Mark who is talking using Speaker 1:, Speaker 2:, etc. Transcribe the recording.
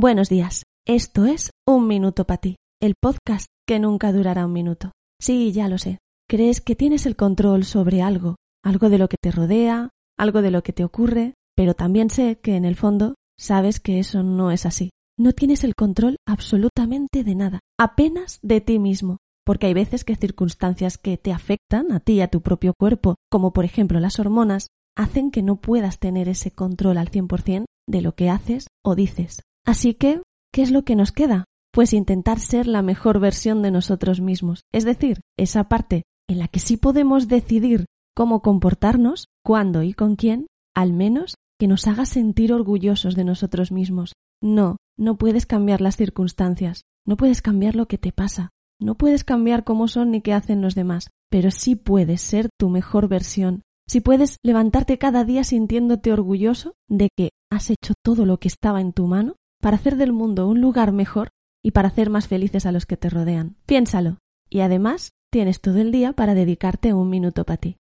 Speaker 1: Buenos días. Esto es Un Minuto para ti, el podcast que nunca durará un minuto. Sí, ya lo sé. Crees que tienes el control sobre algo, algo de lo que te rodea, algo de lo que te ocurre, pero también sé que en el fondo sabes que eso no es así. No tienes el control absolutamente de nada, apenas de ti mismo, porque hay veces que circunstancias que te afectan a ti y a tu propio cuerpo, como por ejemplo las hormonas, hacen que no puedas tener ese control al 100% de lo que haces o dices. Así que, ¿qué es lo que nos queda? Pues intentar ser la mejor versión de nosotros mismos, es decir, esa parte en la que sí podemos decidir cómo comportarnos, cuándo y con quién, al menos que nos haga sentir orgullosos de nosotros mismos. No, no puedes cambiar las circunstancias, no puedes cambiar lo que te pasa, no puedes cambiar cómo son ni qué hacen los demás, pero sí puedes ser tu mejor versión, si puedes levantarte cada día sintiéndote orgulloso de que has hecho todo lo que estaba en tu mano para hacer del mundo un lugar mejor y para hacer más felices a los que te rodean. Piénsalo. Y además, tienes todo el día para dedicarte un minuto para ti.